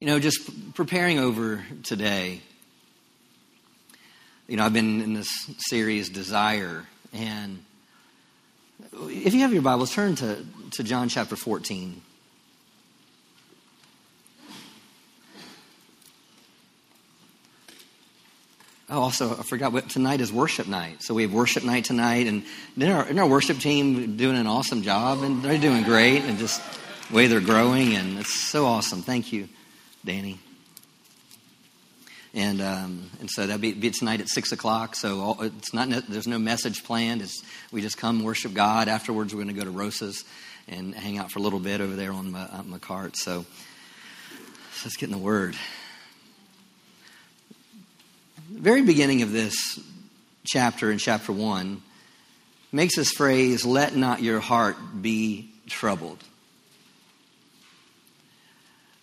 You know, just preparing over today, you know, I've been in this series, Desire, and if you have your Bibles, turn to, to John chapter 14. Oh, also, I forgot what tonight is worship night. So we have worship night tonight, and then our, our worship team doing an awesome job, and they're doing great, and just the way they're growing, and it's so awesome. Thank you, Danny. And um, and so that'll be, tonight at six o'clock. So all, it's not there's no message planned. It's we just come worship God. Afterwards, we're going to go to Rosa's and hang out for a little bit over there on my, my cart. So, so let's get in the Word The very beginning of this chapter, in chapter 1, makes this phrase, let not your heart be troubled.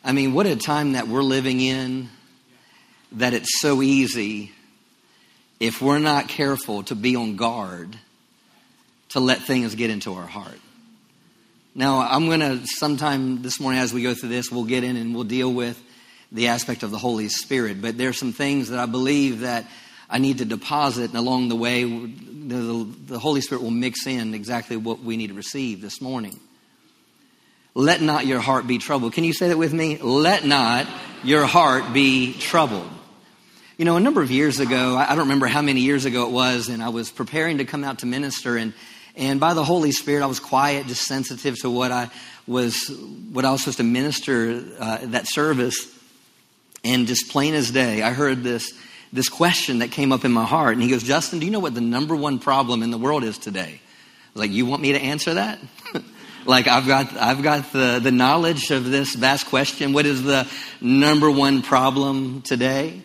I mean, what a time that we're living in that it's so easy, if we're not careful, to be on guard to let things get into our heart. Now, I'm going to, sometime this morning as we go through this, we'll get in and we'll deal with the aspect of the Holy Spirit. But there are some things that I believe that I need to deposit, and along the way, the, the Holy Spirit will mix in exactly what we need to receive this morning. Let not your heart be troubled. Can you say that with me? Let not your heart be troubled. You know, a number of years ago, I don't remember how many years ago it was, and I was preparing to come out to minister, and and by the Holy Spirit, I was quiet, just sensitive to what I was what I was supposed to minister uh, that service. And just plain as day, I heard this, this question that came up in my heart. And he goes, Justin, do you know what the number one problem in the world is today? I was like, you want me to answer that? like I've got, I've got the, the knowledge of this vast question. What is the number one problem today?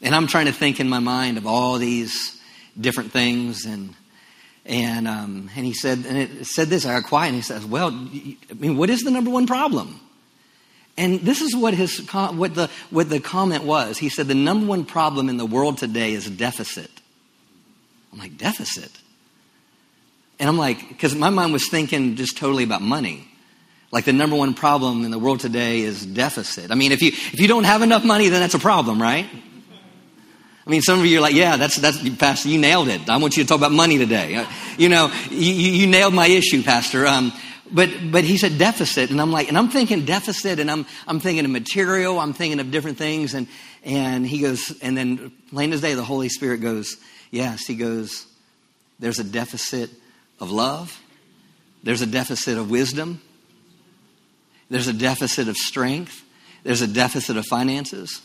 And I'm trying to think in my mind of all these different things and and um, and he said and it said this I got quiet and he says well I mean what is the number one problem and this is what, his, what, the, what the comment was. He said, The number one problem in the world today is deficit. I'm like, Deficit? And I'm like, because my mind was thinking just totally about money. Like the number one problem in the world today is deficit. I mean, if you, if you don't have enough money, then that's a problem, right? I mean, some of you are like, yeah, that's, that's, Pastor, you nailed it. I want you to talk about money today. You know, you, you nailed my issue, Pastor. Um, but but he said deficit, and I'm like, and I'm thinking deficit, and I'm I'm thinking of material, I'm thinking of different things, and and he goes, and then plain as day, the Holy Spirit goes, yes, he goes, there's a deficit of love, there's a deficit of wisdom, there's a deficit of strength, there's a deficit of finances,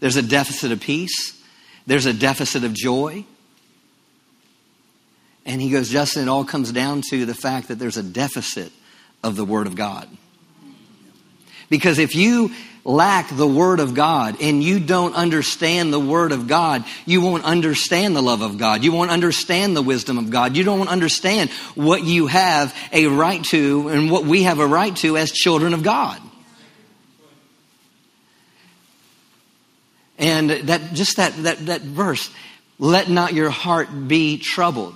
there's a deficit of peace, there's a deficit of joy. And he goes, Justin, it all comes down to the fact that there's a deficit of the Word of God. Because if you lack the Word of God and you don't understand the Word of God, you won't understand the love of God. You won't understand the wisdom of God. You don't understand what you have a right to and what we have a right to as children of God. And that, just that, that, that verse, let not your heart be troubled.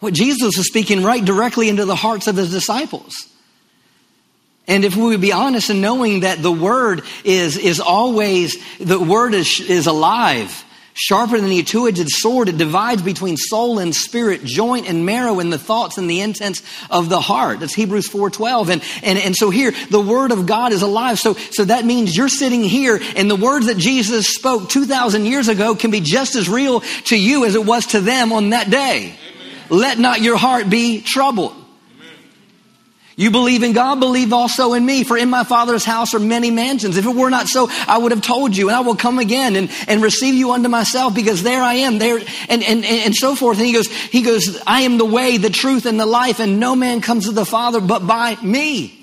What Jesus is speaking right directly into the hearts of his disciples. And if we would be honest in knowing that the word is, is always, the word is, is alive, sharper than the two-edged sword, it divides between soul and spirit, joint and marrow, and the thoughts and the intents of the heart. That's Hebrews 4.12. And, and, and so here, the word of God is alive. So, so that means you're sitting here, and the words that Jesus spoke 2,000 years ago can be just as real to you as it was to them on that day. Let not your heart be troubled. You believe in God, believe also in me. For in my Father's house are many mansions. If it were not so, I would have told you, and I will come again and, and receive you unto myself, because there I am, there, and, and, and so forth. And he goes, he goes, I am the way, the truth, and the life, and no man comes to the Father but by me.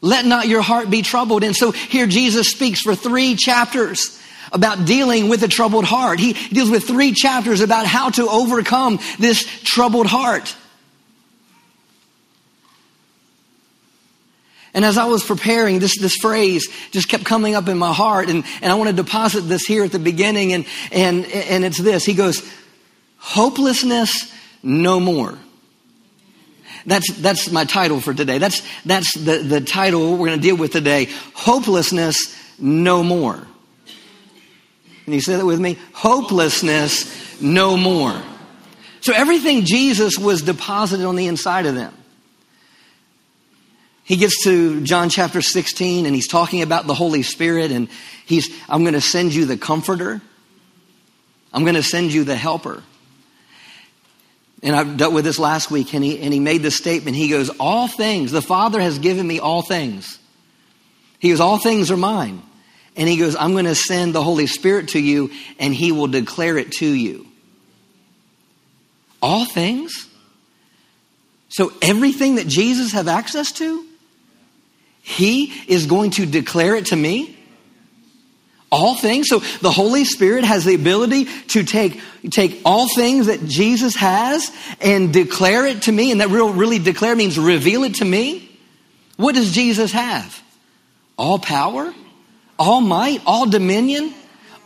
Let not your heart be troubled. And so here Jesus speaks for three chapters about dealing with a troubled heart. He deals with three chapters about how to overcome this troubled heart. And as I was preparing, this, this phrase just kept coming up in my heart, and, and I want to deposit this here at the beginning, and, and, and it's this. He goes, Hopelessness no more. That's, that's my title for today. That's, that's the, the title we're going to deal with today. Hopelessness no more. Can you say that with me? Hopelessness no more. So everything Jesus was deposited on the inside of them. He gets to John chapter 16 and he's talking about the Holy Spirit and he's, I'm going to send you the comforter. I'm going to send you the helper. And I've dealt with this last week and he, and he made this statement. He goes, all things, the Father has given me all things. He goes, all things are mine. And he goes, I'm going to send the Holy Spirit to you and he will declare it to you. All things? So everything that Jesus have access to, he is going to declare it to me? All things. So the Holy Spirit has the ability to take, take all things that Jesus has and declare it to me. And that real, really declare means reveal it to me. What does Jesus have? All power, all might, all dominion,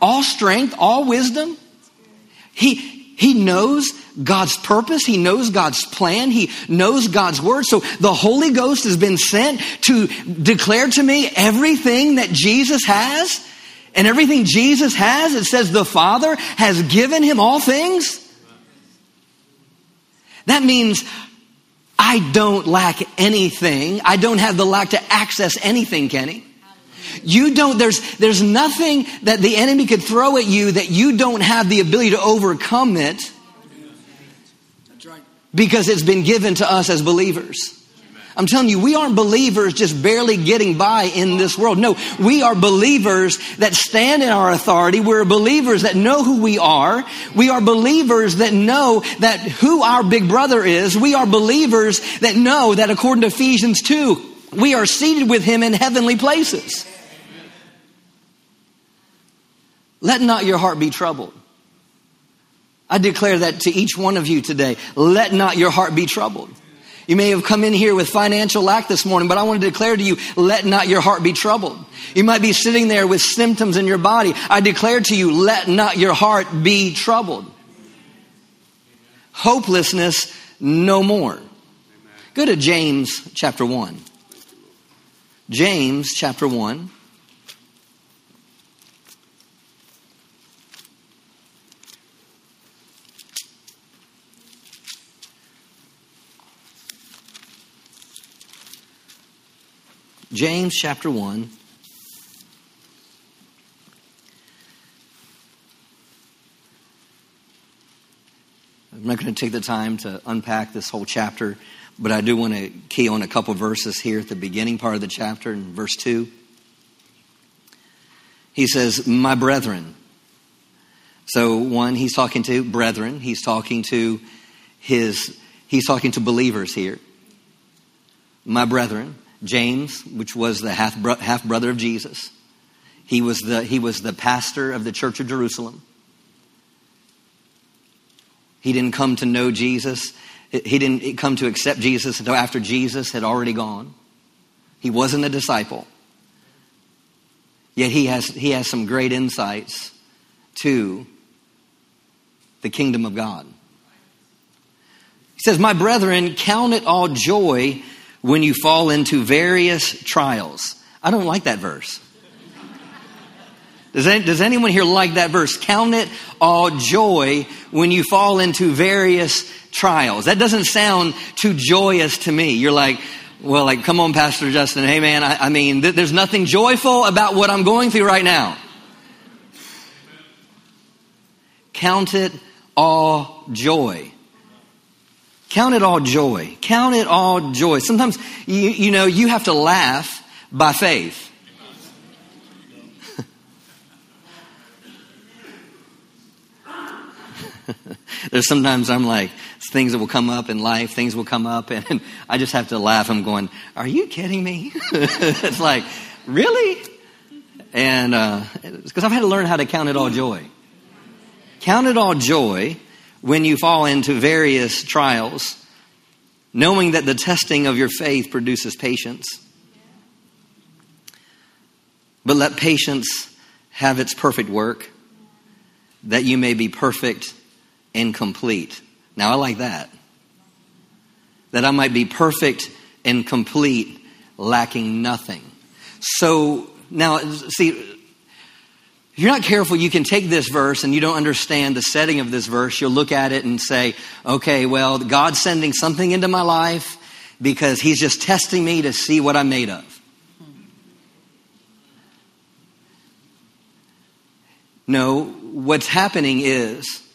all strength, all wisdom. He, he knows God's purpose. He knows God's plan. He knows God's word. So the Holy Ghost has been sent to declare to me everything that Jesus has. And everything Jesus has, it says the Father has given him all things. That means I don't lack anything. I don't have the lack to access anything, Kenny. You don't, there's, there's nothing that the enemy could throw at you that you don't have the ability to overcome it because it's been given to us as believers. I'm telling you, we aren't believers just barely getting by in this world. No, we are believers that stand in our authority. We're believers that know who we are. We are believers that know that who our big brother is. We are believers that know that according to Ephesians 2, we are seated with him in heavenly places. Let not your heart be troubled. I declare that to each one of you today. Let not your heart be troubled. You may have come in here with financial lack this morning, but I want to declare to you, let not your heart be troubled. You might be sitting there with symptoms in your body. I declare to you, let not your heart be troubled. Hopelessness no more. Go to James chapter 1. James chapter 1. James chapter 1. I'm not going to take the time to unpack this whole chapter, but I do want to key on a couple verses here at the beginning part of the chapter in verse 2. He says, My brethren. So, one, he's talking to brethren, he's talking to his, he's talking to believers here. My brethren. James, which was the half, bro- half brother of Jesus. He was, the, he was the pastor of the church of Jerusalem. He didn't come to know Jesus. He didn't come to accept Jesus until after Jesus had already gone. He wasn't a disciple. Yet he has, he has some great insights to the kingdom of God. He says, My brethren, count it all joy when you fall into various trials. I don't like that verse. Does, any, does anyone here like that verse? Count it all joy when you fall into various trials. That doesn't sound too joyous to me. You're like, well, like, come on, Pastor Justin. Hey, man, I, I mean, th- there's nothing joyful about what I'm going through right now. Count it all joy. Count it all joy. Count it all joy. Sometimes, you, you know, you have to laugh by faith. There's sometimes I'm like, things that will come up in life, things will come up, and I just have to laugh. I'm going, Are you kidding me? it's like, Really? And because uh, I've had to learn how to count it all joy. Count it all joy when you fall into various trials, knowing that the testing of your faith produces patience. But let patience have its perfect work, that you may be perfect and complete. Now, I like that. that I might be perfect and complete, lacking nothing. So now, see, if you're not careful, you can take this verse and you don't understand the setting of this verse. You'll look at it and say, okay, well, God's sending something into my life because He's just testing me to see what I'm made of. No, what's happening is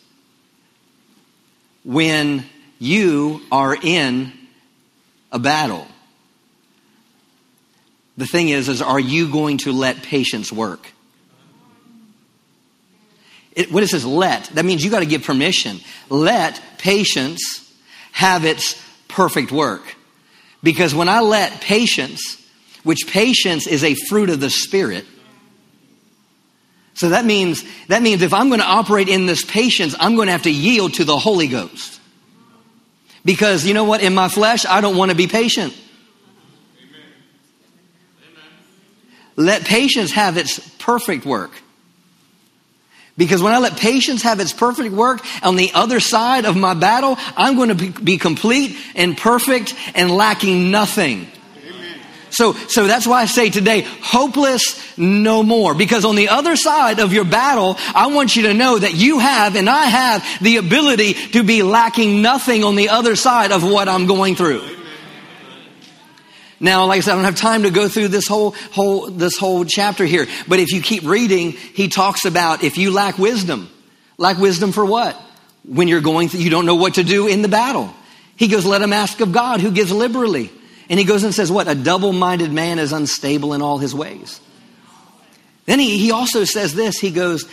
when you are in a battle, the thing is, is are you going to let patience work? It, what it says, let, that means you got to give permission. Let patience have its perfect work. Because when I let patience, which patience is a fruit of the Spirit, so that means, that means if I'm going to operate in this patience, I'm going to have to yield to the Holy Ghost. Because you know what? In my flesh, I don't want to be patient. Amen. Let patience have its perfect work. Because when I let patience have its perfect work on the other side of my battle, I'm going to be, complete and perfect and lacking nothing. So, so that's why I say today, hopeless no more. Because on the other side of your battle, I want you to know that you have and I have the ability to be lacking nothing on the other side of what I'm going through. Now, like I said, I don't have time to go through this whole, whole, this whole chapter here. But if you keep reading, he talks about if you lack wisdom, lack wisdom for what? When you're going through, you don't know what to do in the battle. He goes, let him ask of God who gives liberally. And he goes and says, What? A double minded man is unstable in all his ways. Then he, he also says this he goes,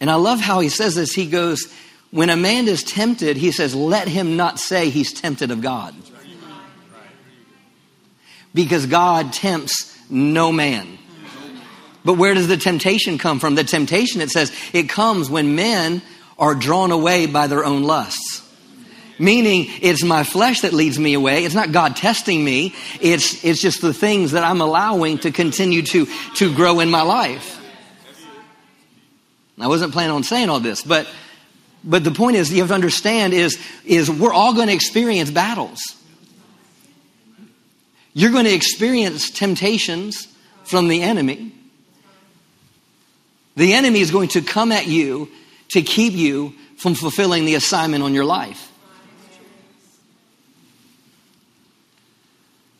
and I love how he says this. He goes, When a man is tempted, he says, Let him not say he's tempted of God. Because God tempts no man. But where does the temptation come from? The temptation, it says, it comes when men are drawn away by their own lusts. Meaning, it's my flesh that leads me away. It's not God testing me. It's, it's just the things that I'm allowing to continue to, to grow in my life. I wasn't planning on saying all this, but, but the point is, you have to understand is, is we're all going to experience battles. You're going to experience temptations from the enemy. The enemy is going to come at you to keep you from fulfilling the assignment on your life.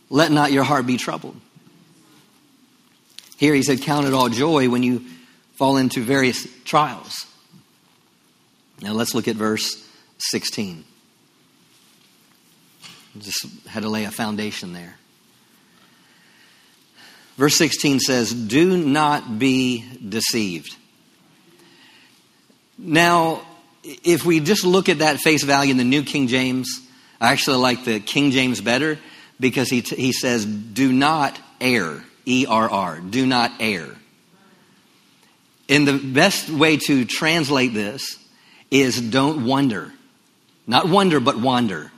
Let not your heart be troubled. Here he said, Count it all joy when you fall into various trials. Now let's look at verse 16. Just had to lay a foundation there. Verse 16 says, Do not be deceived. Now, if we just look at that face value in the New King James, I actually like the King James better because he, t- he says, do not err. E R R. Do not err. And the best way to translate this is don't wonder. Not wonder, but wander.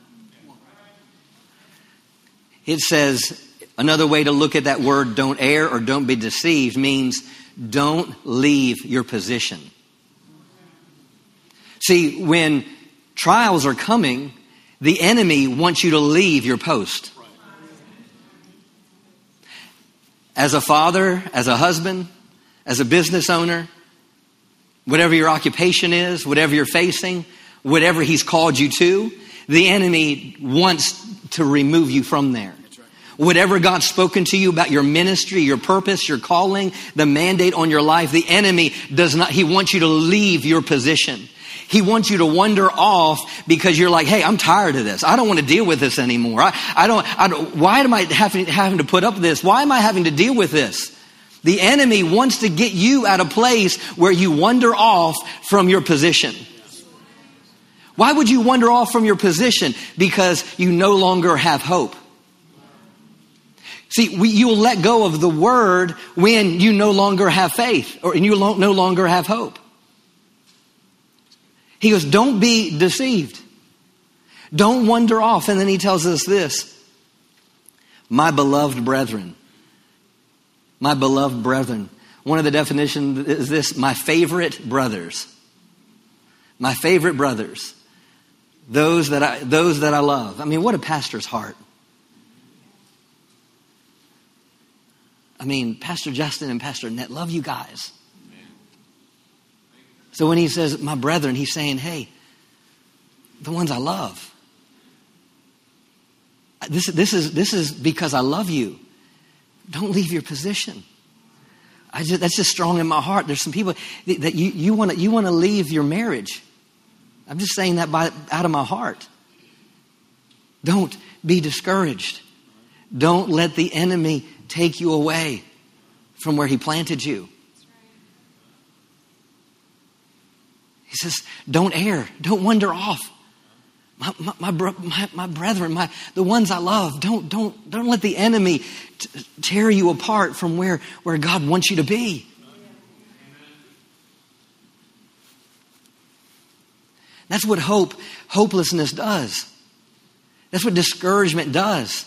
It says, another way to look at that word, don't err or don't be deceived, means don't leave your position. See, when trials are coming, the enemy wants you to leave your post. as a father, as a husband, as a business owner, whatever your occupation is, whatever you're facing, whatever he's called you to, the enemy wants to remove you from there. Whatever God's spoken to you about your ministry, your purpose, your calling, the mandate on your life, the enemy does not, he wants you to leave your position. He wants you to wander off because you're like, hey, I'm tired of this. I don't want to deal with this anymore. I, I, don't, I don't, why am I having, having to put up with this? Why am I having to deal with this? The enemy wants to get you at a place where you wander off from your position. Why would you wander off from your position? Because you no longer have hope. See, we, you will let go of the word when you no longer have faith or and you no longer have hope. He goes, Don't be deceived. Don't wander off. And then he tells us this My beloved brethren. My beloved brethren. One of the definitions is this my favorite brothers. My favorite brothers. those that I, those that I love. I mean, what a pastor's heart. I mean, Pastor Justin and Pastor Net love you guys. So when he says, my brethren, he's saying, hey, the ones I love. This, this, is, this is because I love you. Don't leave your position. I just, that's just strong in my heart. There's some people that you, you want to you wanna leave your marriage. I'm just saying that by, out of my heart. Don't be discouraged. Don't let the enemy take you away from where he planted you. He says, Don't err, don't wander off. My, my, my, my, brethren, my, the ones I love, don't, don't, don't let the enemy t- tear you apart from where, where God wants you to be. That's what hope, hopelessness does. That's what discouragement does.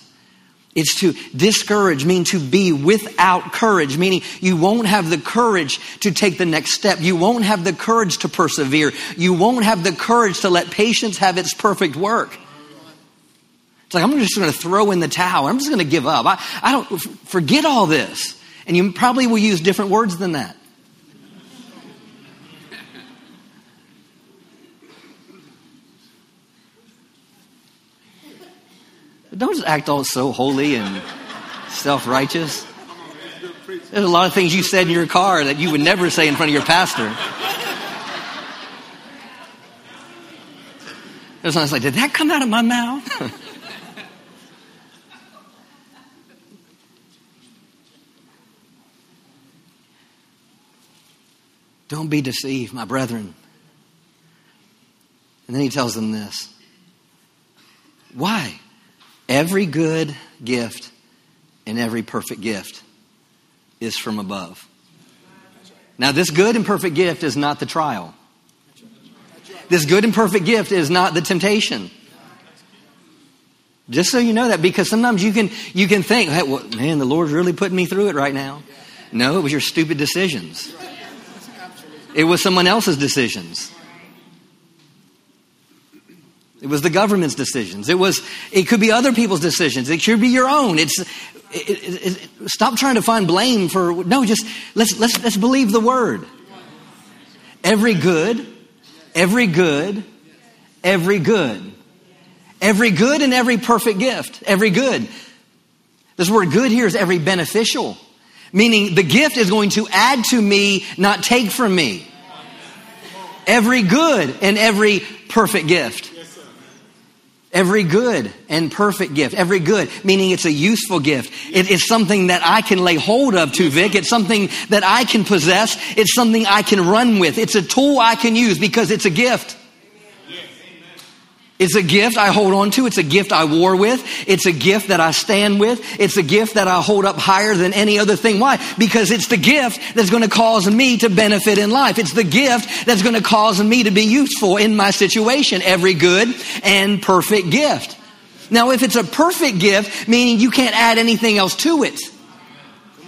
It's to discourage, mean to be without courage, meaning you won't have the courage to take the next step. You won't have the courage to persevere. You won't have the courage to let patience have its perfect work. It's like, I'm just going to throw in the towel. I'm just going to give up. I, I don't, forget all this. And you probably will use different words than that. Don't act all so holy and self righteous. There's a lot of things you said in your car that you would never say in front of your pastor. There's was like, did that come out of my mouth? Don't be deceived, my brethren. And then he tells them this. Why? Every good gift and every perfect gift is from above. Now, this good and perfect gift is not the trial. This good and perfect gift is not the temptation. Just so you know that, because sometimes you can you can think, hey, well, man, the Lord's really putting me through it right now. No, it was your stupid decisions. It was someone else's decisions. It was the government's decisions. It was, it could be other people's decisions. It could be your own. It's, it, it, it, stop trying to find blame for, no, just let's, let's, let's believe the word. Every good, every good, every good. Every good and every perfect gift. Every good. This word good here is every beneficial. Meaning the gift is going to add to me, not take from me. Every good and every perfect gift. Every good and perfect gift. Every good, meaning it's a useful gift. It is something that I can lay hold of to Vic. It's something that I can possess. It's something I can run with. It's a tool I can use because it's a gift. It's a gift I hold on to. It's a gift I war with. It's a gift that I stand with. It's a gift that I hold up higher than any other thing. Why? Because it's the gift that's going to cause me to benefit in life. It's the gift that's going to cause me to be useful in my situation. Every good and perfect gift. Now, if it's a perfect gift, meaning you can't add anything else to it.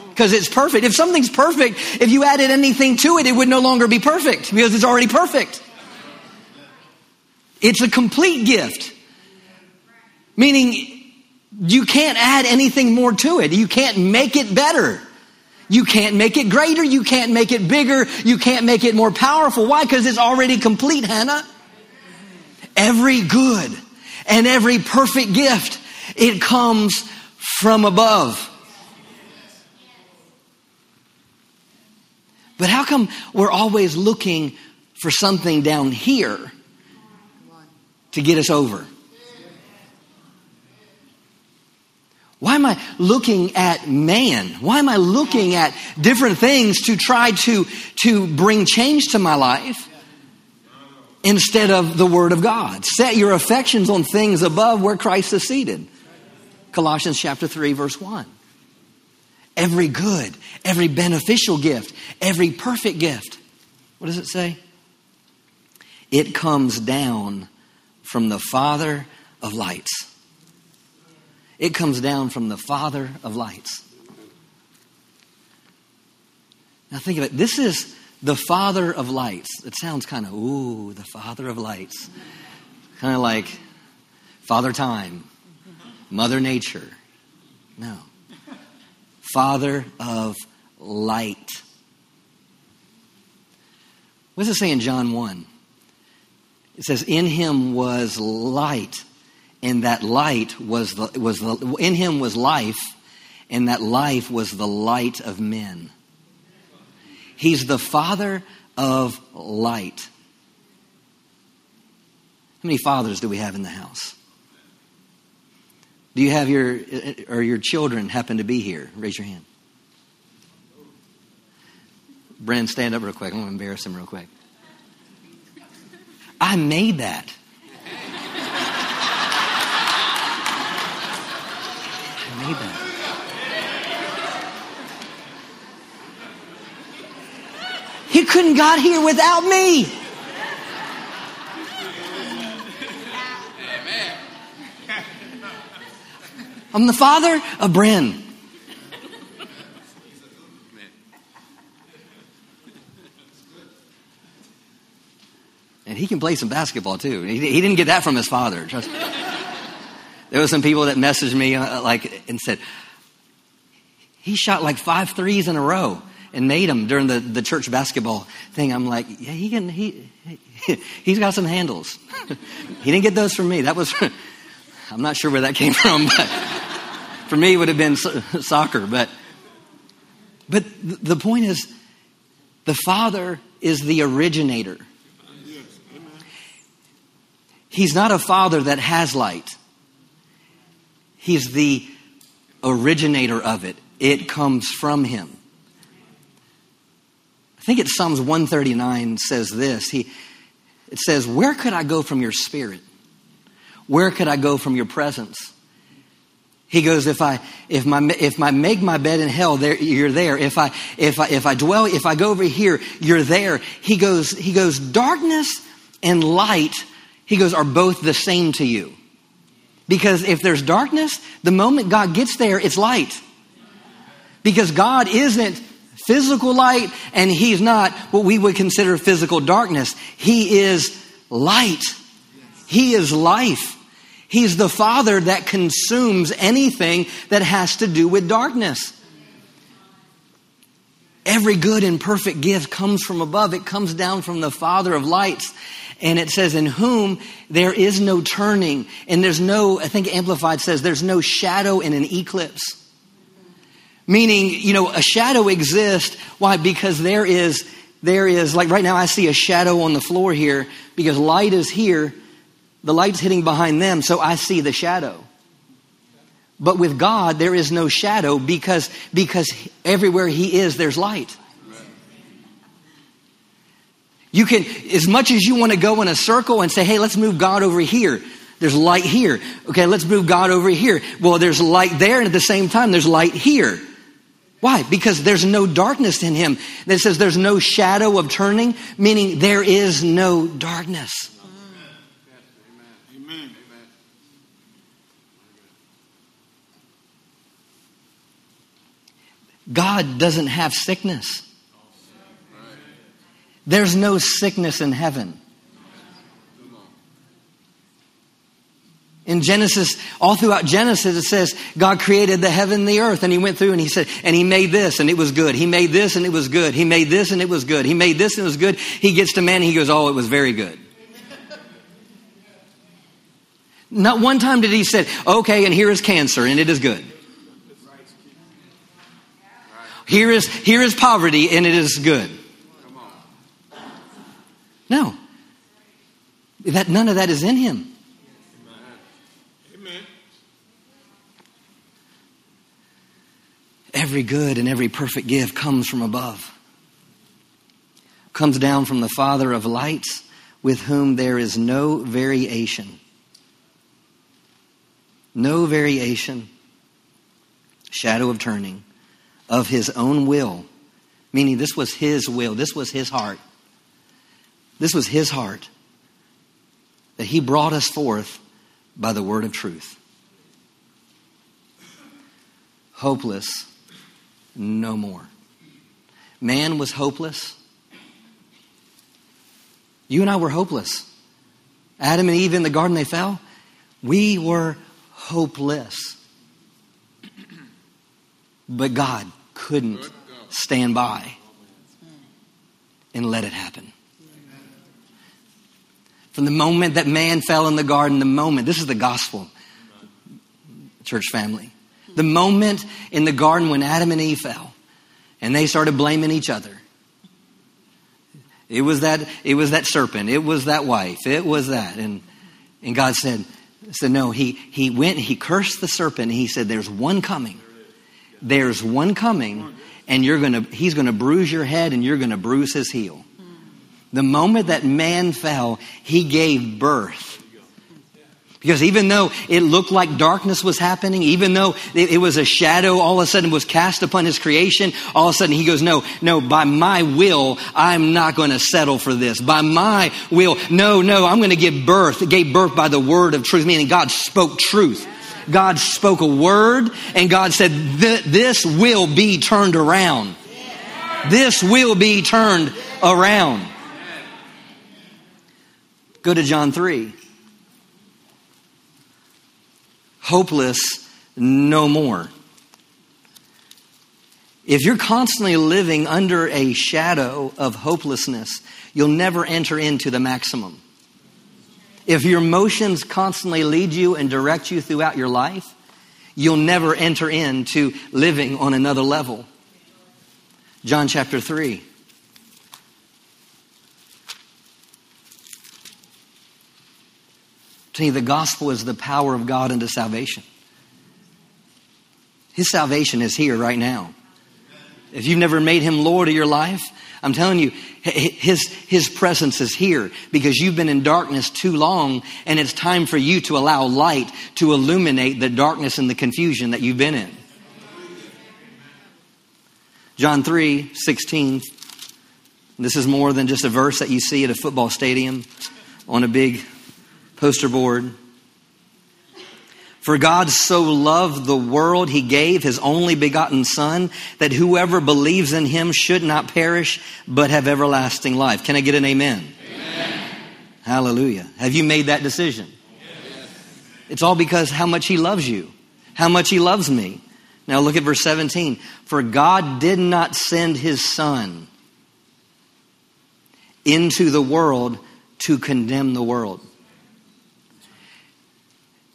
Because it's perfect. If something's perfect, if you added anything to it, it would no longer be perfect because it's already perfect. It's a complete gift. Meaning, you can't add anything more to it. You can't make it better. You can't make it greater. You can't make it bigger. You can't make it more powerful. Why? Because it's already complete, Hannah. Every good and every perfect gift, it comes from above. But how come we're always looking for something down here to get us over. Why am I looking at man? Why am I looking at different things to try to, to bring change to my life instead of the Word of God? Set your affections on things above where Christ is seated. Colossians chapter 3, verse 1. Every good, every beneficial gift, every perfect gift. What does it say? It comes down from the Father of lights. It comes down from the Father of lights. Now think of it. This is the Father of lights. It sounds kind of, ooh, the Father of lights. Kind of like Father Time, Mother Nature. No. Father of light. What does it say in John 1? It says, In him was light, and that light was the, was the, in him was life, and that life was the light of men. He's the Father of light. How many fathers do we have in the house? Do you have your, or your children happen to be here? Raise your hand. Bren, stand up real quick. I'm going to embarrass him real quick. I made that. I made that. He couldn't got here without me. I'm the father of Bren. He can play some basketball too. He, he didn't get that from his father. Trust me. There were some people that messaged me uh, like and said he shot like five threes in a row and made them during the, the church basketball thing. I'm like, yeah, he can. He, he he's got some handles. he didn't get those from me. That was. I'm not sure where that came from, but for me it would have been soccer. But but the point is, the Father is the originator. He's not a father that has light. He's the originator of it. It comes from him. I think it's Psalms 139 says this. He, it says, Where could I go from your spirit? Where could I go from your presence? He goes, if I if my if I make my bed in hell, there you're there. If I if I if I dwell, if I go over here, you're there. He goes, he goes, darkness and light he goes, are both the same to you. Because if there's darkness, the moment God gets there, it's light. Because God isn't physical light and He's not what we would consider physical darkness. He is light. He is life. He's the Father that consumes anything that has to do with darkness. Every good and perfect gift comes from above. It comes down from the Father of lights. And it says, in whom there is no turning. And there's no, I think Amplified says, there's no shadow in an eclipse. Meaning, you know, a shadow exists. Why? Because there is, there is, like right now I see a shadow on the floor here because light is here. The light's hitting behind them, so I see the shadow. But with God, there is no shadow because, because everywhere He is, there's light. You can, as much as you want to go in a circle and say, hey, let's move God over here. There's light here. Okay, let's move God over here. Well, there's light there, and at the same time, there's light here. Why? Because there's no darkness in him. That says there's no shadow of turning, meaning there is no darkness. Amen. God doesn't have sickness. There's no sickness in heaven. In Genesis, all throughout Genesis, it says God created the heaven and the earth, and He went through and He said, and He made this and it was good. He made this and it was good. He made this and it was good. He made this and it was good. He gets to man and He goes, Oh, it was very good. Not one time did He say, Okay, and here is cancer and it is good. Here is, here is poverty and it is good. No. That, none of that is in him. Amen. Every good and every perfect gift comes from above. Comes down from the Father of lights, with whom there is no variation. No variation, shadow of turning, of his own will. Meaning, this was his will, this was his heart. This was his heart that he brought us forth by the word of truth. Hopeless, no more. Man was hopeless. You and I were hopeless. Adam and Eve in the garden, they fell. We were hopeless. But God couldn't stand by and let it happen. From the moment that man fell in the garden, the moment, this is the gospel, church family. The moment in the garden when Adam and Eve fell and they started blaming each other. It was that, it was that serpent. It was that wife. It was that. And, and God said, said, no, he, he went, he cursed the serpent. He said, there's one coming. There's one coming and you're to, he's to bruise your head and you're to bruise his heel. The moment that man fell, he gave birth. Because even though it looked like darkness was happening, even though it, it, was a shadow all of a sudden was cast upon his creation, all of a sudden he goes, no, no, by my will, I'm not going to settle for this. By my will, no, no, I'm going to give birth. Gave birth by the word of truth, meaning God spoke truth. God spoke a word and God said, this will be turned around. This will be turned around. Go to John 3. Hopeless no more. If you're constantly living under a shadow of hopelessness, you'll never enter into the maximum. If your emotions constantly lead you and direct you throughout your life, you'll never enter into living on another level. John chapter 3. To me, the gospel is the power of God into salvation. His salvation is here right now. If you've never made him Lord of your life, I'm telling you, his, his presence is here because you've been in darkness too long and it's time for you to allow light to illuminate the darkness and the confusion that you've been in. John 3 16. This is more than just a verse that you see at a football stadium on a big poster board. For God so loved the world, he gave his only begotten Son, that whoever believes in him should not perish, but have everlasting life. Can I get an amen? amen. Hallelujah. Have you made that decision? Yes. It's all because how much he loves you, how much he loves me. Now look at verse 17. For God did not send his Son into the world to condemn the world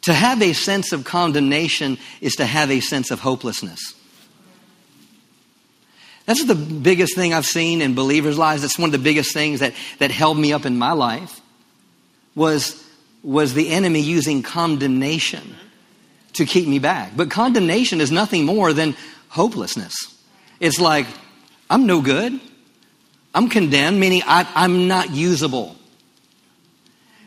to have a sense of condemnation is to have a sense of hopelessness. That's the biggest thing I've seen in believers' lives. That's one of the biggest things that, that held me up in my life was, was the enemy using condemnation to keep me back. But condemnation is nothing more than hopelessness. It's like, I'm no good. I'm condemned, meaning I, I'm not usable.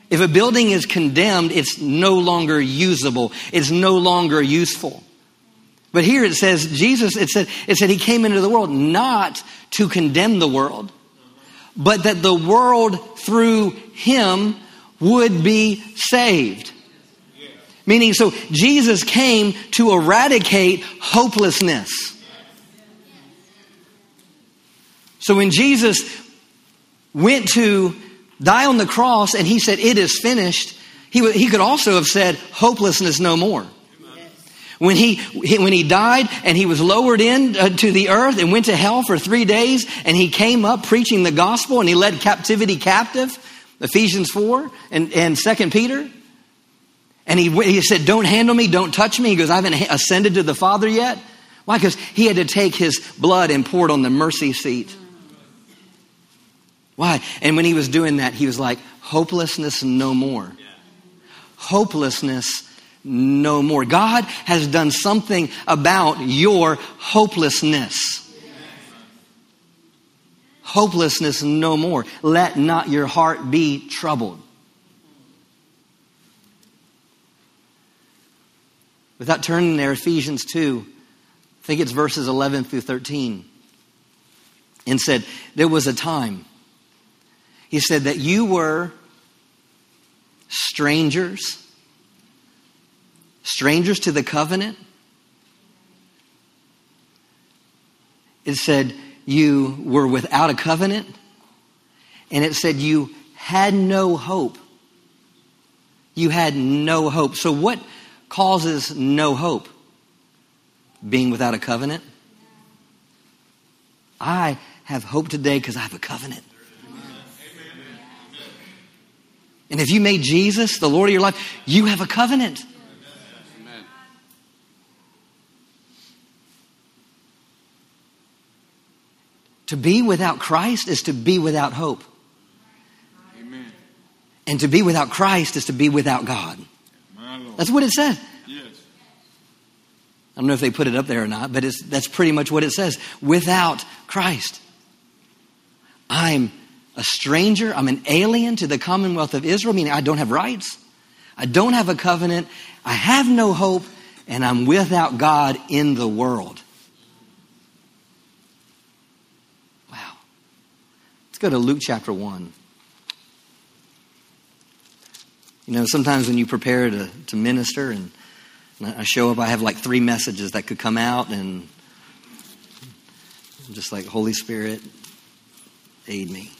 If a building is condemned, it's no longer usable. It's no longer useful. But here it says, Jesus, it said, it said he came into the world not to condemn the world, but that the world through him would be saved. Meaning, so Jesus came to eradicate hopelessness. So when Jesus went to die on the cross and he said, It is finished, he, he could also have said, Hopelessness no more. When he, when he died and he was lowered in uh, to the earth and went to hell for three days and he came up preaching the gospel and he led captivity captive, Ephesians 4 and, and 2 Peter. And he, he said, don't handle me, don't touch me. He goes, I haven't ascended to the Father yet. Why? Because he had to take his blood and pour it on the mercy seat why? And when he was doing that, he was like, hopelessness no more. Hopelessness no more. God has done something about your hopelessness. Hopelessness no more. Let not your heart be troubled. Without turning there, Ephesians 2, I think it's verses 11 through 13, and said, There was a time he said that you were strangers, strangers to the covenant. It said you were without a covenant. And it said you had no hope You had no hope. So, what causes no hope? Being without a covenant? I have hope today because I have a covenant. And if you made Jesus the Lord of your life, you have a covenant. To be without Christ is to be without hope. Amen. And to be without Christ is to be without God. That's what it says. Yes. I don't know if they put it up there or not, but that's pretty much what it says. Without Christ. I'm a stranger. I'm an alien to the commonwealth of Israel, meaning I don't have rights. I don't have a covenant. I have no hope, and I'm without God in the world. Wow. Let's go to Luke chapter 1. You know, sometimes when you prepare to, to minister and I show up, I have like three messages that could come out, and I'm just like, Holy Spirit, aid me.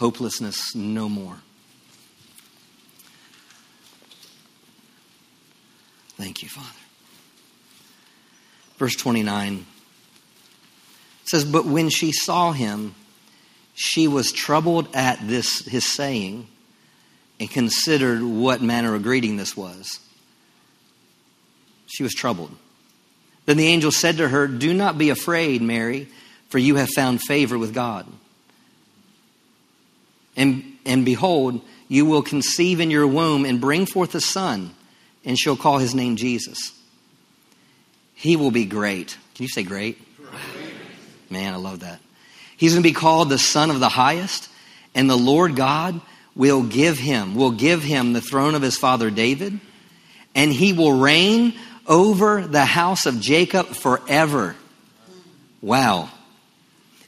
Hopelessness no more. Thank you, Father. Verse 29 says, But when she saw him, she was troubled at this his saying and considered what manner of greeting this was. She was troubled. Then the angel said to her, Do not be afraid, Mary, for you have found favor with God. And, and behold, you will conceive in your womb and bring forth a son, and shall call his name Jesus. He will be great. Can you say great? Man, I love that. He's going to be called the Son of the Highest, and the Lord God will give him, will give him the throne of his father David, and he will reign over the house of Jacob forever. Wow.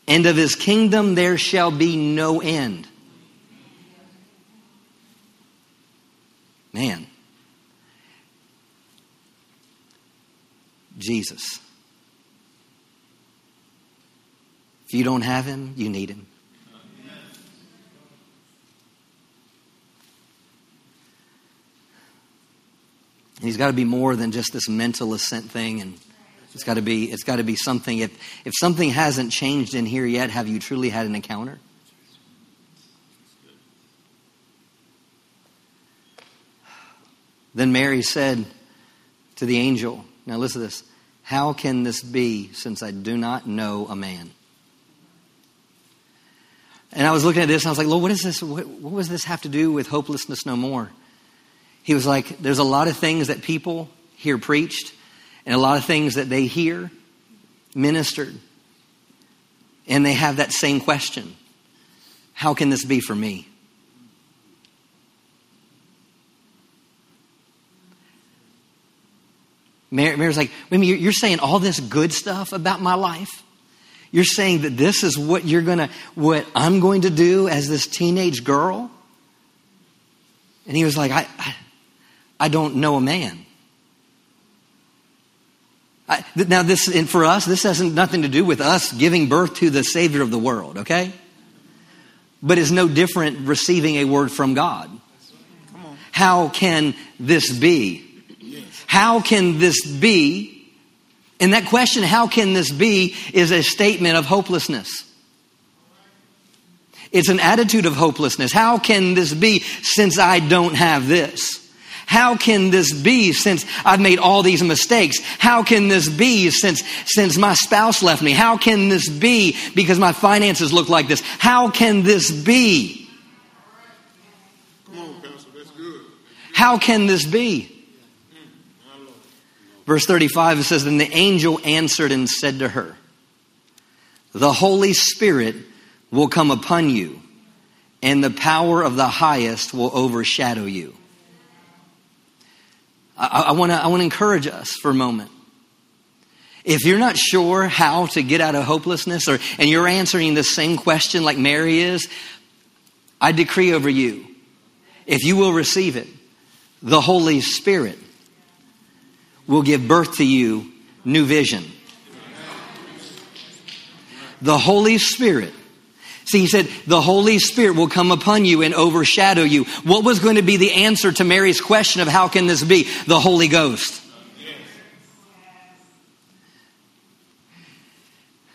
And of his kingdom there shall be no end. Man, Jesus. If you don't have him, you need him. And he's got to be more than just this mental assent thing and it's got to be it's got to be something if if something hasn't changed in here yet have you truly had an encounter then mary said to the angel now listen to this how can this be since I do not know a man? And I was looking at this and I was like, Lord, what is this? What, what does this have to do with hopelessness no more? He was like, there's a lot of things that people hear preached and a lot of things that they hear ministered. And they have that same question How can this be for me? Mary, Mary's like, wait a minute, you're saying all this good stuff about my life? You're saying that this is what you're gonna, what I'm going to do as this teenage girl? And he was like, I, I, I don't know a man. I, now, this, and for us, this has nothing to do with us giving birth to the Savior of the world, okay? But it's no different receiving a word from God. How can this be? How can this be? And that question, how can this be, is a statement of hopelessness. It's an attitude of hopelessness. How can this be since I don't have this? How can this be since I've made all these mistakes? How can this be since, since my spouse left me? How can this be because my finances look like this? How can this be? Come on, Pastor, that's good. How can this be? Verse 35, it says, Then the angel answered and said to her, The Holy Spirit will come upon you, and the power of the highest will overshadow you. I, I want to encourage us for a moment. If you're not sure how to get out of hopelessness, or, and you're answering the same question like Mary is, I decree over you, if you will receive it, the Holy Spirit will give birth to you new vision. The Holy Spirit See, he said, the Holy Spirit will come upon you and overshadow you. What was going to be the answer to Mary's question of how can this be? The Holy Ghost.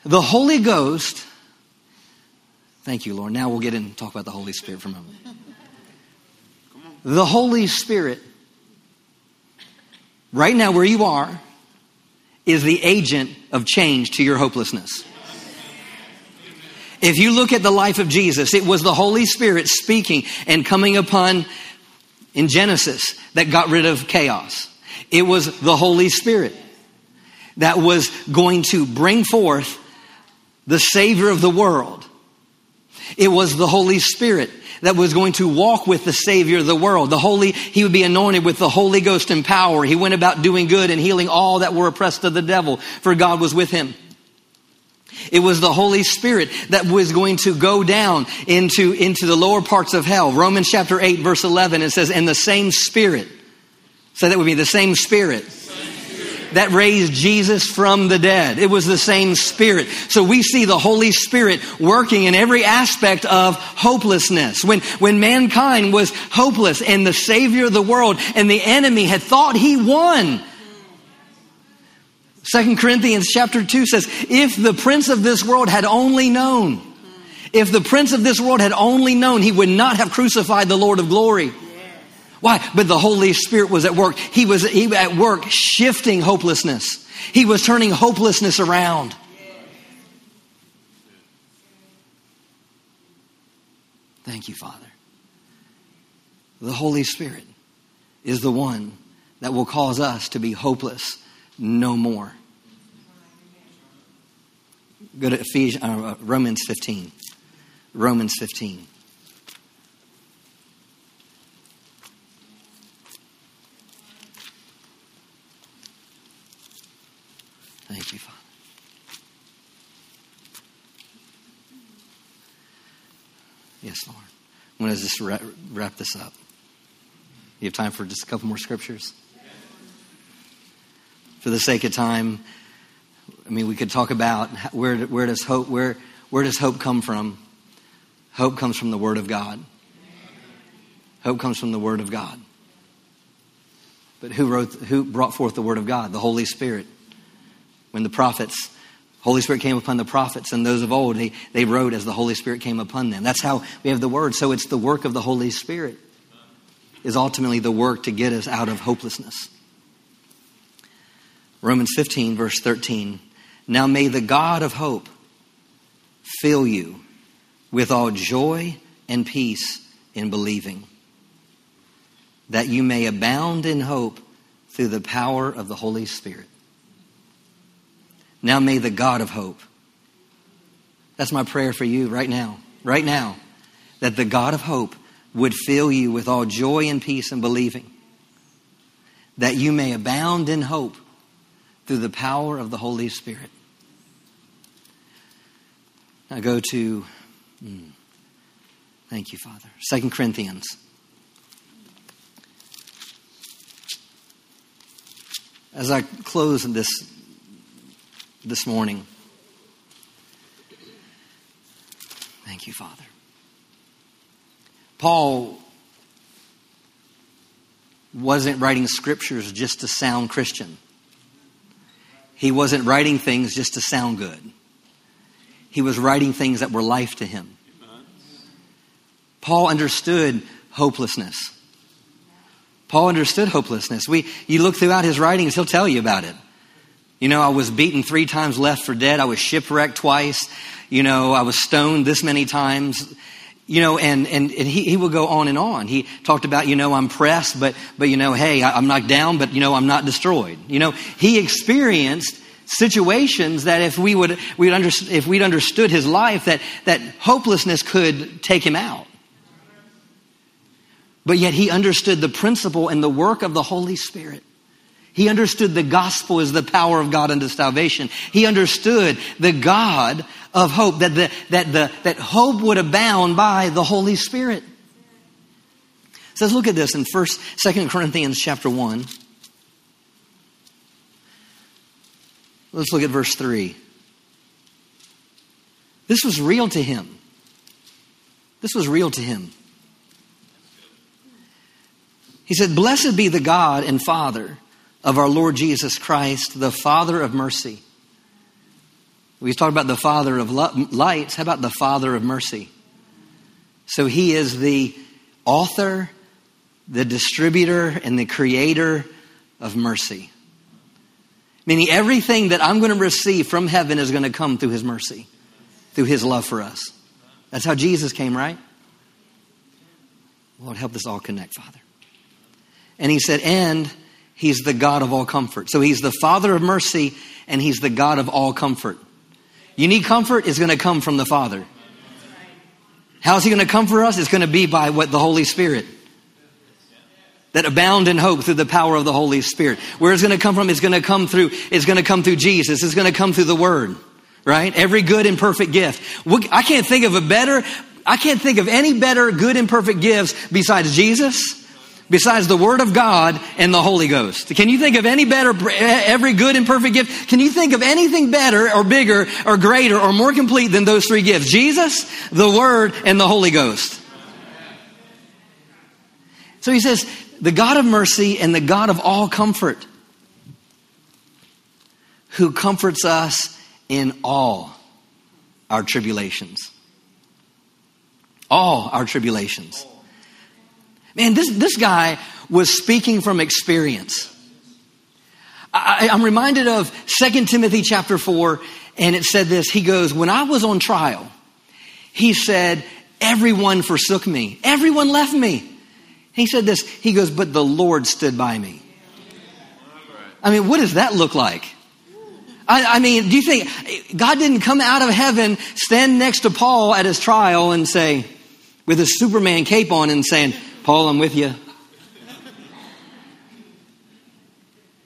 The Holy Ghost, thank you, Lord. Now we'll get in and talk about the Holy Spirit for a moment. The Holy Spirit, right now where you are, is the agent of change to your hopelessness. If you look at the life of Jesus, it was the Holy Spirit speaking and coming upon in Genesis that got rid of chaos. It was the Holy Spirit that was going to bring forth the Savior of the world. It was the Holy Spirit that was going to walk with the Savior of the world. The Holy, he would be anointed with the Holy Ghost and power. He went about doing good and healing all that were oppressed of the devil, for God was with him. It was the Holy Spirit that was going to go down into, into the lower parts of hell. Romans chapter 8, verse 11, it says, And the same Spirit, say that would be the same Spirit that raised Jesus from the dead. It was the same Spirit. So we see the Holy Spirit working in every aspect of hopelessness. When, when mankind was hopeless and the Savior of the world and the enemy had thought he won, Second Corinthians chapter 2 says, if the prince of this world had only known, if the prince of this world had only known, he would not have crucified the Lord of glory. Why? But the Holy Spirit was at work. He was he, at work shifting hopelessness. He was turning hopelessness around. Thank you, Father. The Holy Spirit is the one that will cause us to be hopeless no more. Go to Ephesians, uh, Romans 15. Romans 15. Thank you, Father. Yes, Lord. I'm going to just wrap, this up. You have time for just a couple more scriptures? For the sake of time, I mean, we could talk about where, where does hope where where does hope come from? Hope comes from the Word of God. Hope comes from the Word of God. But who wrote who brought forth the Word of God? The Holy Spirit. When the prophets, Holy Spirit came upon the prophets and those of old, they, they wrote as the Holy Spirit came upon them. That's how we have the Word. So it's the work of the Holy Spirit is ultimately the work to get us out of hopelessness. Romans 15, verse 13. Now may the God of hope fill you with all joy and peace in believing, that you may abound in hope through the power of the Holy Spirit. Now may the God of hope, that's my prayer for you right now, right now, that the God of hope would fill you with all joy and peace and believing, that you may abound in hope through the power of the Holy Spirit. Now go to, mm, thank you, Father, Second Corinthians. As I close in this this morning, thank you, Father. Paul wasn't writing scriptures just to sound Christian. He wasn't writing things just to sound good. He was writing things that were life to him. Paul understood hopelessness. Paul understood hopelessness. We, you look throughout his writings, he'll tell you about it. You know, I was beaten three times, left for dead. I was shipwrecked twice. You know, I was stoned this many times. You know, and, and, and he, he will go on and on. He talked about, you know, I'm pressed, but, but you know, hey, I'm knocked down, but you know, I'm not destroyed. You know, he experienced situations that if we would, we'd under, if we'd understood his life, that, that hopelessness could take him out. But yet he understood the principle and the work of the Holy Spirit. He understood the gospel is the power of God unto salvation. He understood the God of hope, that, the, that, the, that hope would abound by the Holy Spirit. So let's look at this in First, Second Corinthians chapter 1. Let's look at verse 3. This was real to him. This was real to him. He said, Blessed be the God and Father of our Lord Jesus Christ, the Father of mercy. We talked about the Father of lights. How about the Father of mercy? So he is the author, the distributor, and the creator of mercy. Meaning everything that I'm going to receive from heaven is going to come through his mercy, through his love for us. That's how Jesus came, right? Lord, help us all connect, Father. And he said, and he's the God of all comfort. So he's the Father of mercy and he's the God of all comfort. You need comfort, it's going to come from the Father. How's he going to comfort us? It's going to be by what the Holy Spirit. That abound in hope through the power of the Holy Spirit. Where it's going to come from? It's going to come through, it's going to come through Jesus. It's going to come through the Word. Right? Every good and perfect gift. I can't think of a better, I can't think of any better good and perfect gifts besides Jesus besides the Word of God and the Holy Ghost? Can you think of any better, every good and perfect gift? Can you think of anything better or bigger or greater or more complete than those three gifts? Jesus, the Word, and the Holy Ghost. So he says, the God of mercy and the God of all comfort, who comforts us in all our tribulations. All our tribulations. Man, this, this guy was speaking from experience. I, I'm reminded of 2 Timothy chapter 4, and it said this. He goes, When I was on trial, he said, Everyone forsook me, everyone left me. He said this, he goes, But the Lord stood by me. I mean, what does that look like? I, I, mean, do you think God didn't come out of heaven, stand next to Paul at his trial, and say, with his Superman cape on, and saying, Paul, I'm with you.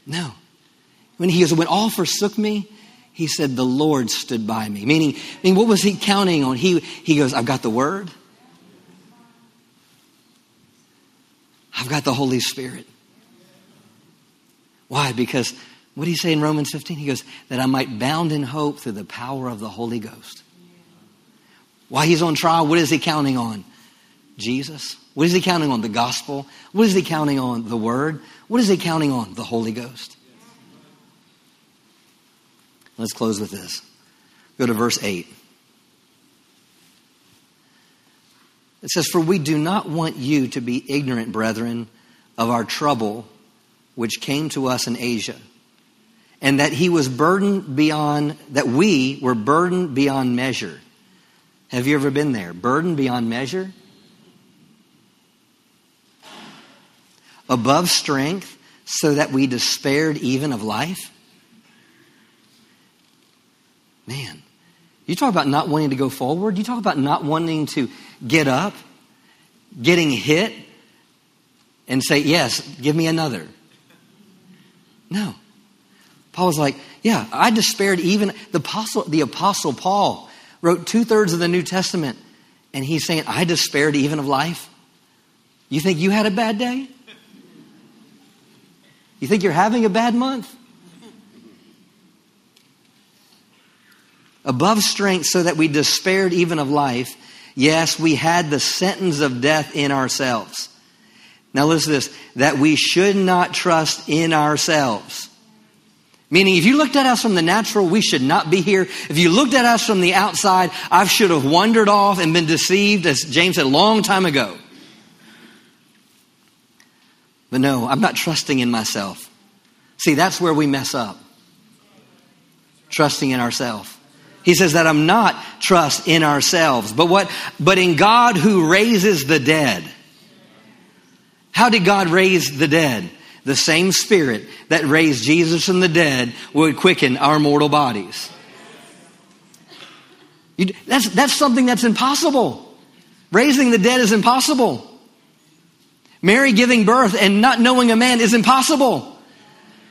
No. When he goes, when all forsook me, he said, the Lord stood by me. Meaning, I mean, what was he counting on? He, he goes, I've got the word. I've got the Holy Spirit. Why? Because what do he say in Romans 15? He goes, that I might bound in hope through the power of the Holy Ghost. While he's on trial, what is he counting on? Jesus. What is he counting on? The gospel. What is he counting on? The word. What is he counting on? The Holy Ghost. Let's close with this. Go to verse 8. It says, For we do not want you to be ignorant, brethren, of our trouble which came to us in Asia, and that he was burdened beyond, that we were burdened beyond measure. Have you ever been there? Burdened beyond measure? Above strength so that we despaired even of life? Man, you talk about not wanting to go forward. You talk about not wanting to get up, getting hit, and say, Yes, give me another. No. Paul was like, Yeah, I despaired even. The apostle, the apostle Paul wrote two thirds of the New Testament, and he's saying, I despaired even of life. You think you had a bad day? You think you're having a bad month? Above strength, so that we despaired even of life. Yes, we had the sentence of death in ourselves. Now listen to this that we should not trust in ourselves. Meaning, if you looked at us from the natural, we should not be here. If you looked at us from the outside, I should have wandered off and been deceived, as James said a long time ago. But no, I'm not trusting in myself. See, that's where we mess up. Trusting in ourselves. He says that I'm not trust in ourselves, but what, but in God who raises the dead. How did God raise the dead? The same spirit that raised Jesus from the dead would quicken our mortal bodies. You, that's, that's something that's impossible. Raising the dead is impossible. Mary giving birth and not knowing a man is impossible.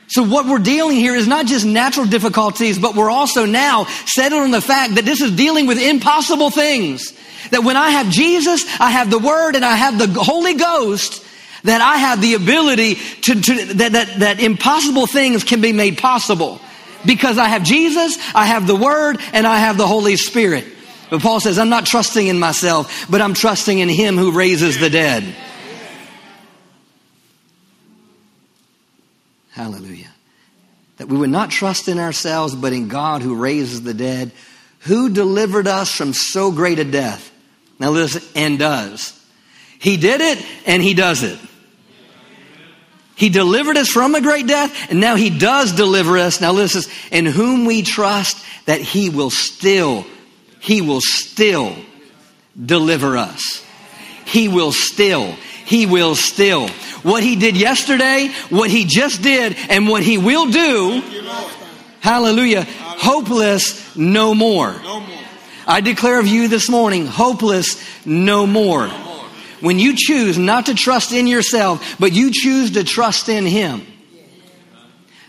So what we're dealing here is not just natural difficulties, but we're also now settled on the fact that this is dealing with impossible things. That when I have Jesus, I have the Word, and I have the Holy Ghost, that I have the ability to, to that, that, that impossible things can be made possible. Because I have Jesus, I have the Word, and I have the Holy Spirit. But Paul says, I'm not trusting in myself, but I'm trusting in him who raises the dead. Hallelujah. That we would not trust in ourselves, but in God who raises the dead, who delivered us from so great a death. Now listen, and does. He did it and he does it. He delivered us from a great death, and now He does deliver us. Now listen, in whom we trust that He will still, He will still deliver us. He will still, He will still. What He did yesterday, what He just did, and what He will do, hallelujah, hopeless no more. I declare of you this morning, hopeless no more when you choose not to trust in yourself, but you choose to trust in Him,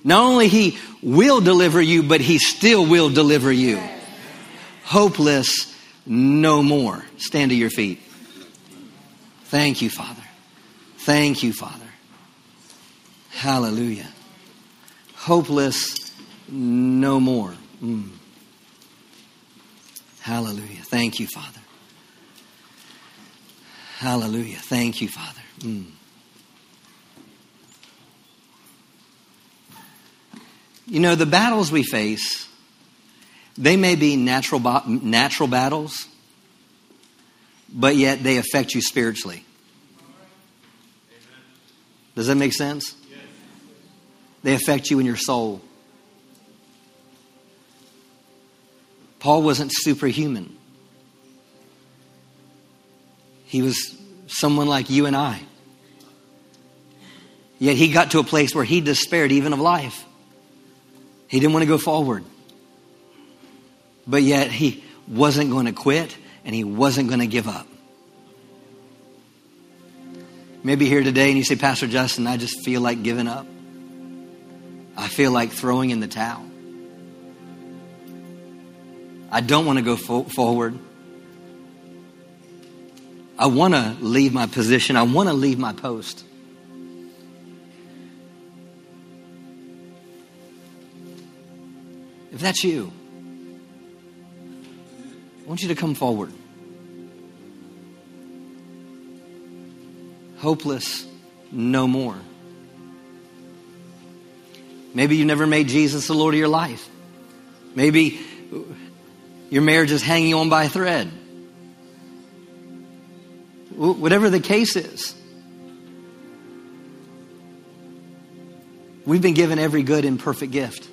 not only He will deliver you, but He still will deliver you. Hopeless no more. Stand to your feet. Thank you, Father. Thank you, Father. Hallelujah. Hopeless no more. Mm. Hallelujah. Thank you, Father. Hallelujah. Thank you, Father. Mm. You know, the battles we face, they may be natural, natural battles, but yet they affect you spiritually. Does that make sense? They affect you in your soul. Paul wasn't superhuman. He was someone like you and I. Yet he got to a place where he despaired even of life. He didn't want to go forward. But yet he wasn't going to quit and he wasn't going to give up. Maybe here today and you say, Pastor Justin, I just feel like giving up. I feel like throwing in the towel. I don't want to go fo- forward. I want to leave my position. I want to leave my post. If that's you, I want you to come forward. Hopeless, no more. Maybe you never made Jesus the Lord of your life. Maybe your marriage is hanging on by a thread whatever the case is. We've been given every good and perfect gift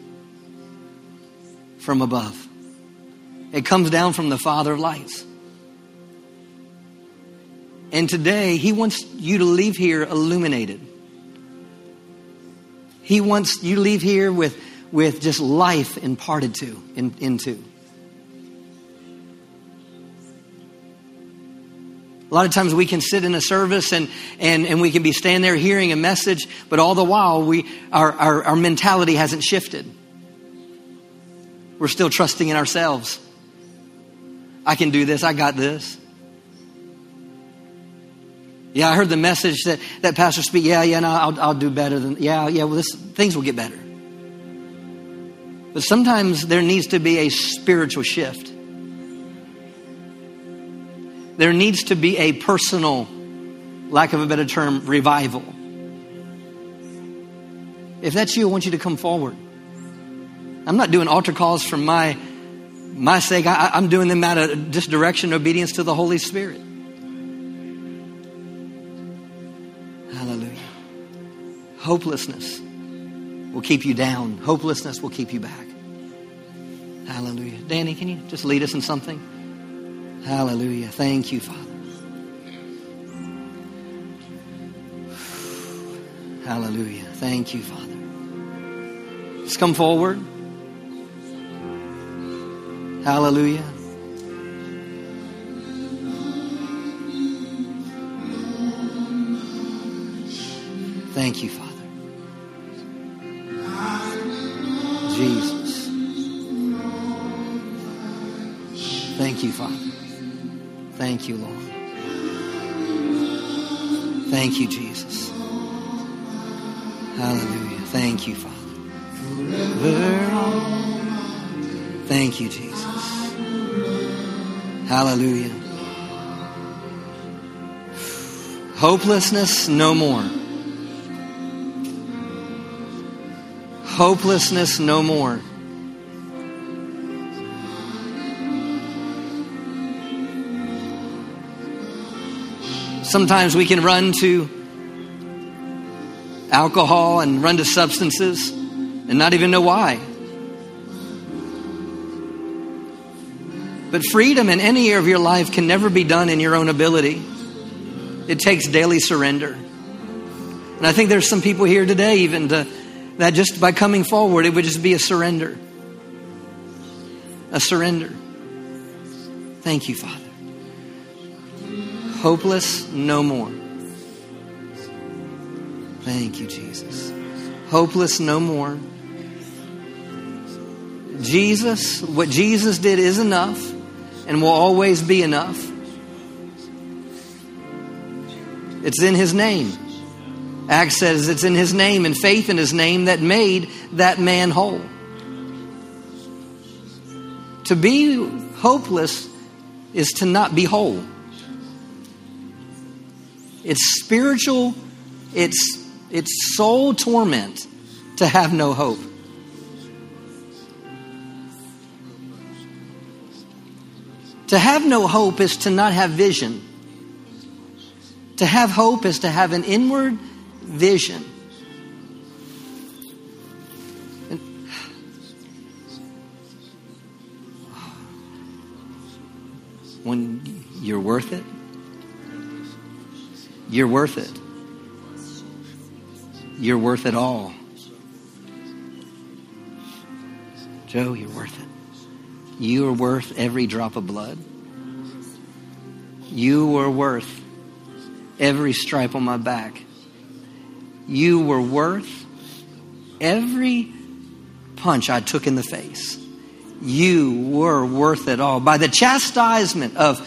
from above. It comes down from the Father of lights. And today, He wants you to leave here illuminated. He wants you to leave here with, with just life imparted to, in, into. A lot of times we can sit in a service and, and, and we can be standing there hearing a message, but all the while we, our, our, our mentality hasn't shifted. We're still trusting in ourselves. I can do this. I got this. Yeah, I heard the message that, that pastor speak. Yeah, yeah, no, I'll, I'll do better than, yeah, yeah, well, this, things will get better. But sometimes there needs to be a spiritual shift there needs to be a personal, lack of a better term, revival. If that's you, I want you to come forward. I'm not doing altar calls for my my sake. I, am doing them out of just direction, obedience to the Holy Spirit. Hopelessness will keep you down. Hopelessness will keep you back. Hallelujah. Danny, can you just lead us in something? Hallelujah. Thank you, Father. Hallelujah. Thank you, Father. Just come forward. Hallelujah. Thank you, Father. Jesus. Thank you, Father. Thank you, Lord. Thank you, Jesus. Hallelujah. Thank you, Father. Thank you, Jesus. Hallelujah. Hopelessness, no more. Hopelessness, no more. Sometimes we can run to alcohol and run to substances and not even know why. But freedom in any area of your life can never be done in your own ability. It takes daily surrender. And I think there's some people here today, even to, that just by coming forward, it would just be a surrender. A surrender. Thank you, Father hopeless no more. Thank you, Jesus. Hopeless no more. Jesus, what Jesus did is enough and will always be enough. It's in His name. Acts says it's in His name and faith in His name that made that man whole. To be hopeless is to not be whole. It's spiritual, it's, it's soul torment to have no hope. To have no hope is to not have vision. To have hope is to have an inward vision. When you're worth it, you're worth it. You're worth it all. Joe, you're worth it. You are worth every drop of blood. You are worth every stripe on my back. You were worth every punch I took in the face. You were worth it all. By the chastisement of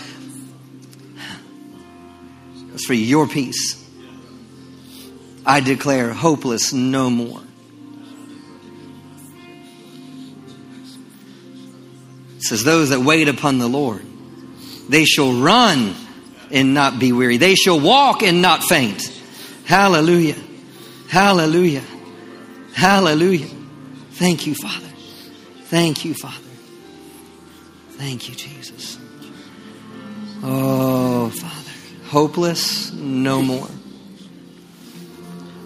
for your peace. I declare hopeless no more. It says, Those that wait upon the Lord, they shall run and not be weary. They shall walk and not faint. Hallelujah. Hallelujah. Hallelujah. Thank you, Father. Thank you, Father. Thank you, Jesus. Oh, Father. Hopeless no more.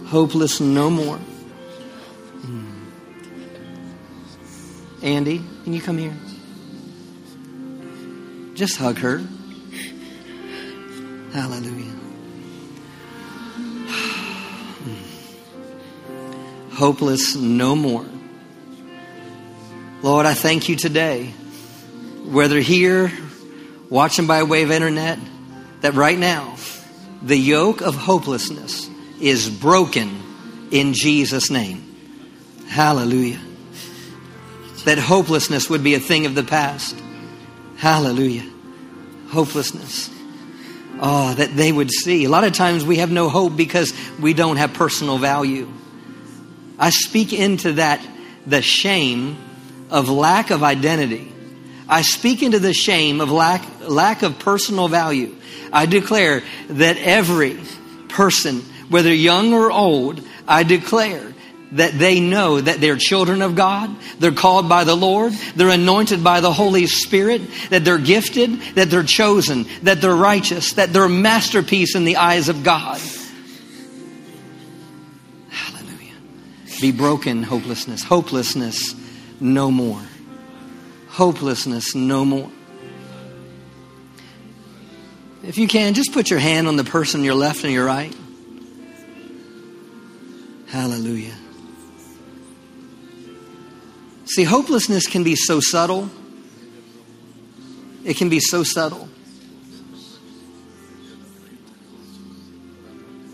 Hopeless no more. Hmm. Andy, can you come here? Just hug her. Hallelujah. Hopeless no more. Lord, I thank you today, whether here, watching by way of internet, that right now, the yoke of hopelessness is broken in Jesus' name. Hallelujah. That hopelessness would be a thing of the past. Hallelujah. Hopelessness. Oh, that they would see. A lot of times we have no hope because we don't have personal value. I speak into that, the shame of lack of identity. I speak into the shame of lack, lack of personal value. I declare that every person, whether young or old, I declare that they know that they're children of God, they're called by the Lord, they're anointed by the Holy Spirit, that they're gifted, that they're chosen, that they're righteous, that they're masterpiece in the eyes of God. Be broken, hopelessness. Hopelessness, no more. Hopelessness, no more. If you can, just put your hand on the person your left and your right. Hallelujah. See, hopelessness can be so subtle. It can be so subtle.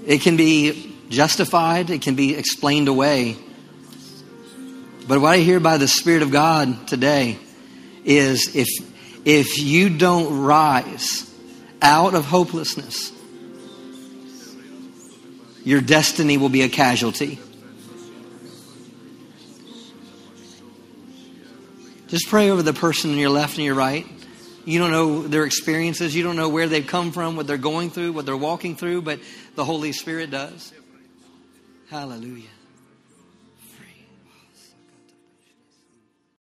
It can be justified, it can be explained away. But what I hear by the Spirit of God today is if, if you don't rise out of hopelessness, your destiny will be a casualty. Just pray over the person on your left and your right. You don't know their experiences. You don't know where they've come from, what they're going through, what they're walking through, but the Holy Spirit does. Hallelujah.